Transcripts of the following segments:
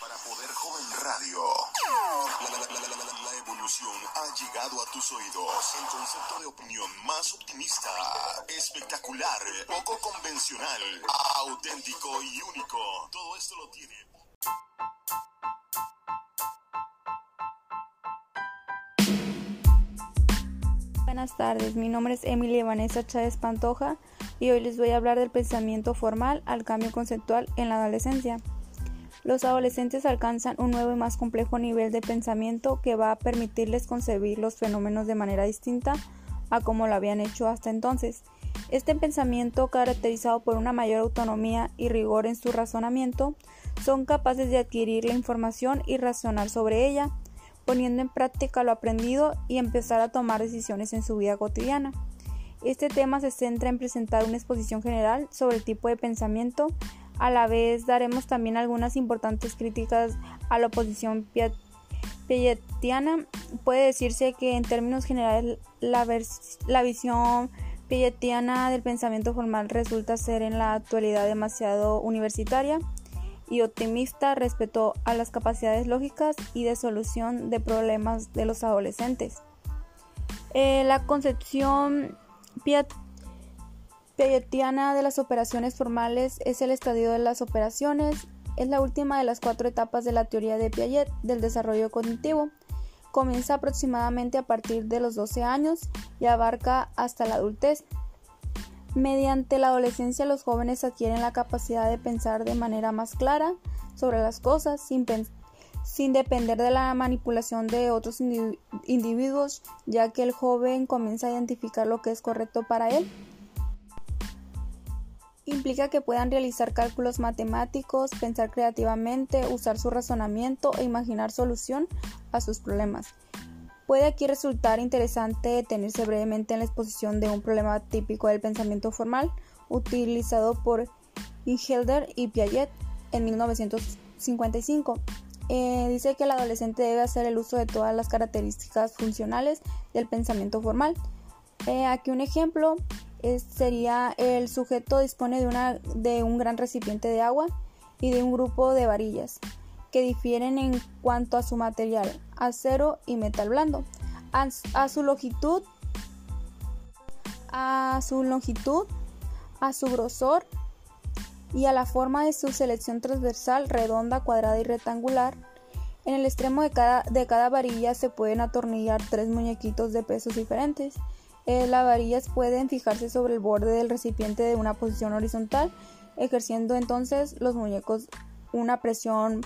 Para Poder Joven Radio. La, evolución ha llegado a tus oídos. El concepto de opinión más optimista, espectacular, poco convencional, auténtico y único. Todo esto lo tiene. Buenas tardes, mi nombre es Emilia Vanessa Chávez Pantoja y hoy les voy a hablar del pensamiento formal al cambio conceptual en la adolescencia. Los adolescentes alcanzan un nuevo y más complejo nivel de pensamiento que va a permitirles concebir los fenómenos de manera distinta a como lo habían hecho hasta entonces. Este pensamiento, caracterizado por una mayor autonomía y rigor en su razonamiento, son capaces de adquirir la información y razonar sobre ella, poniendo en práctica lo aprendido y empezar a tomar decisiones en su vida cotidiana. Este tema se centra en presentar una exposición general sobre el tipo de pensamiento. A la vez daremos también algunas importantes críticas a la oposición pia- piagetiana. Puede decirse que en términos generales la, visión piagetiana del pensamiento formal resulta ser en la actualidad demasiado universitaria y optimista respecto a las capacidades lógicas y de solución de problemas de los adolescentes. Eh, la concepción pia- piagetiana de las operaciones formales es el estadio de las operaciones, es la última de las cuatro etapas de la teoría de Piaget del desarrollo cognitivo. Comienza aproximadamente a partir de los 12 años y abarca hasta la adultez. Mediante la adolescencia los jóvenes adquieren la capacidad de pensar de manera más clara sobre las cosas sin, pen- sin depender de la manipulación de otros indi- individuos, ya que el joven comienza a identificar lo que es correcto para él. Implica que puedan realizar cálculos matemáticos, pensar creativamente, usar su razonamiento e imaginar solución a sus problemas. Puede aquí resultar interesante detenerse brevemente en la exposición de un problema típico del pensamiento formal utilizado por Ingelder y Piaget en 1955. Eh, dice que el adolescente debe hacer el uso de todas las características funcionales del pensamiento formal. Eh, aquí un ejemplo es- sería el sujeto dispone de, una, de un gran recipiente de agua y de un grupo de varillas que difieren en cuanto a su material, acero y metal blando, a, a su longitud, a su longitud, a su grosor y a la forma de su selección transversal, redonda, cuadrada y rectangular. En el extremo de cada, de cada varilla se pueden atornillar tres muñequitos de pesos diferentes. Eh, las varillas pueden fijarse sobre el borde del recipiente de una posición horizontal, ejerciendo entonces los muñecos una presión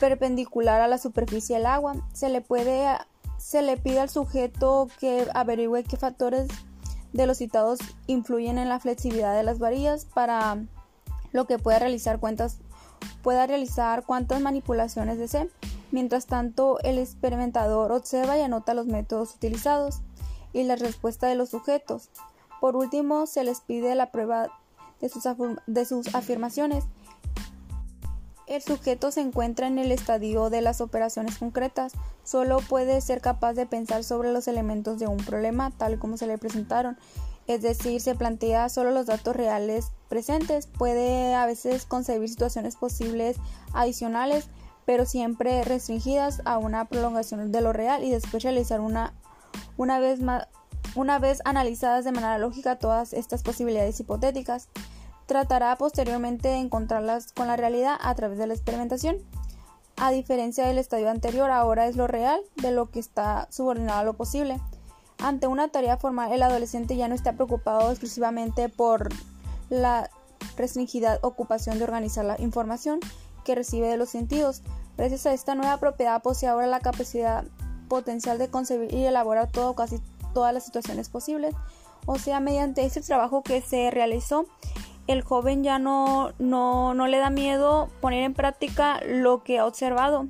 perpendicular a la superficie del agua. Se le puede se le pide al sujeto que averigüe qué factores de los citados influyen en la flexibilidad de las varillas para lo que pueda realizar cuentas pueda realizar cuantas manipulaciones desee. Mientras tanto, el experimentador observa y anota los métodos utilizados y la respuesta de los sujetos. Por último, se les pide la prueba de sus, de sus afirmaciones. El sujeto se encuentra en el estadio de las operaciones concretas, solo puede ser capaz de pensar sobre los elementos de un problema tal como se le presentaron, es decir, se plantea solo los datos reales presentes, puede a veces concebir situaciones posibles adicionales, pero siempre restringidas a una prolongación de lo real y después realizar una, una vez más una vez analizadas de manera lógica todas estas posibilidades hipotéticas, tratará posteriormente de encontrarlas con la realidad a través de la experimentación. A diferencia del estadio anterior, ahora es lo real de lo que está subordinado a lo posible. Ante una tarea formal, el adolescente ya no está preocupado exclusivamente por la restringida ocupación de organizar la información que recibe de los sentidos. Gracias a esta nueva propiedad posee ahora la capacidad potencial de concebir y elaborar todo, casi todas las situaciones posibles. O sea, mediante este trabajo que se realizó, el joven ya no, no, no le da miedo poner en práctica lo que ha observado,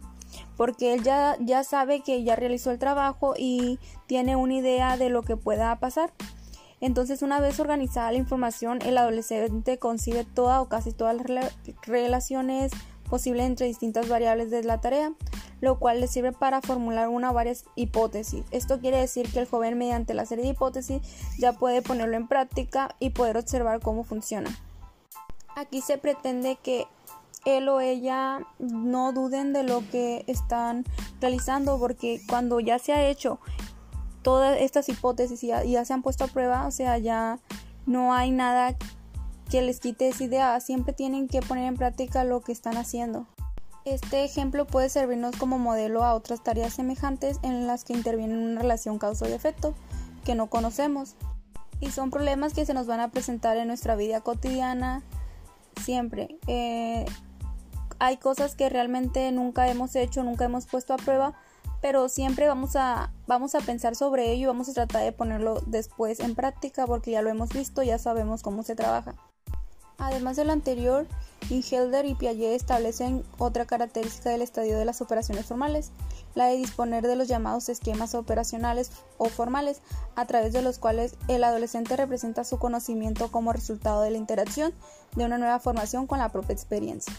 porque él ya, ya sabe que ya realizó el trabajo y tiene una idea de lo que pueda pasar. Entonces, una vez organizada la información, el adolescente concibe toda o casi todas las rela- relaciones posibles entre distintas variables de la tarea, lo cual le sirve para formular una o varias hipótesis. Esto quiere decir que el joven mediante la serie de hipótesis ya puede ponerlo en práctica y poder observar cómo funciona. Aquí se pretende que él o ella no duden de lo que están realizando porque cuando ya se ha hecho todas estas hipótesis y ya, se han puesto a prueba, o sea, ya no hay nada que les quite esa idea, siempre tienen que poner en práctica lo que están haciendo. Este ejemplo puede servirnos como modelo a otras tareas semejantes en las que interviene una relación causa y efecto que no conocemos. Y son problemas que se nos van a presentar en nuestra vida cotidiana siempre. Eh, hay cosas que realmente nunca hemos hecho, nunca hemos puesto a prueba, pero siempre vamos a, vamos a pensar sobre ello y vamos a tratar de ponerlo después en práctica porque ya lo hemos visto, ya sabemos cómo se trabaja. Además de lo anterior, Ingelder y Piaget establecen otra característica del estadio de las operaciones formales, la de disponer de los llamados esquemas operacionales o formales, a través de los cuales el adolescente representa su conocimiento como resultado de la interacción de una nueva formación con la propia experiencia.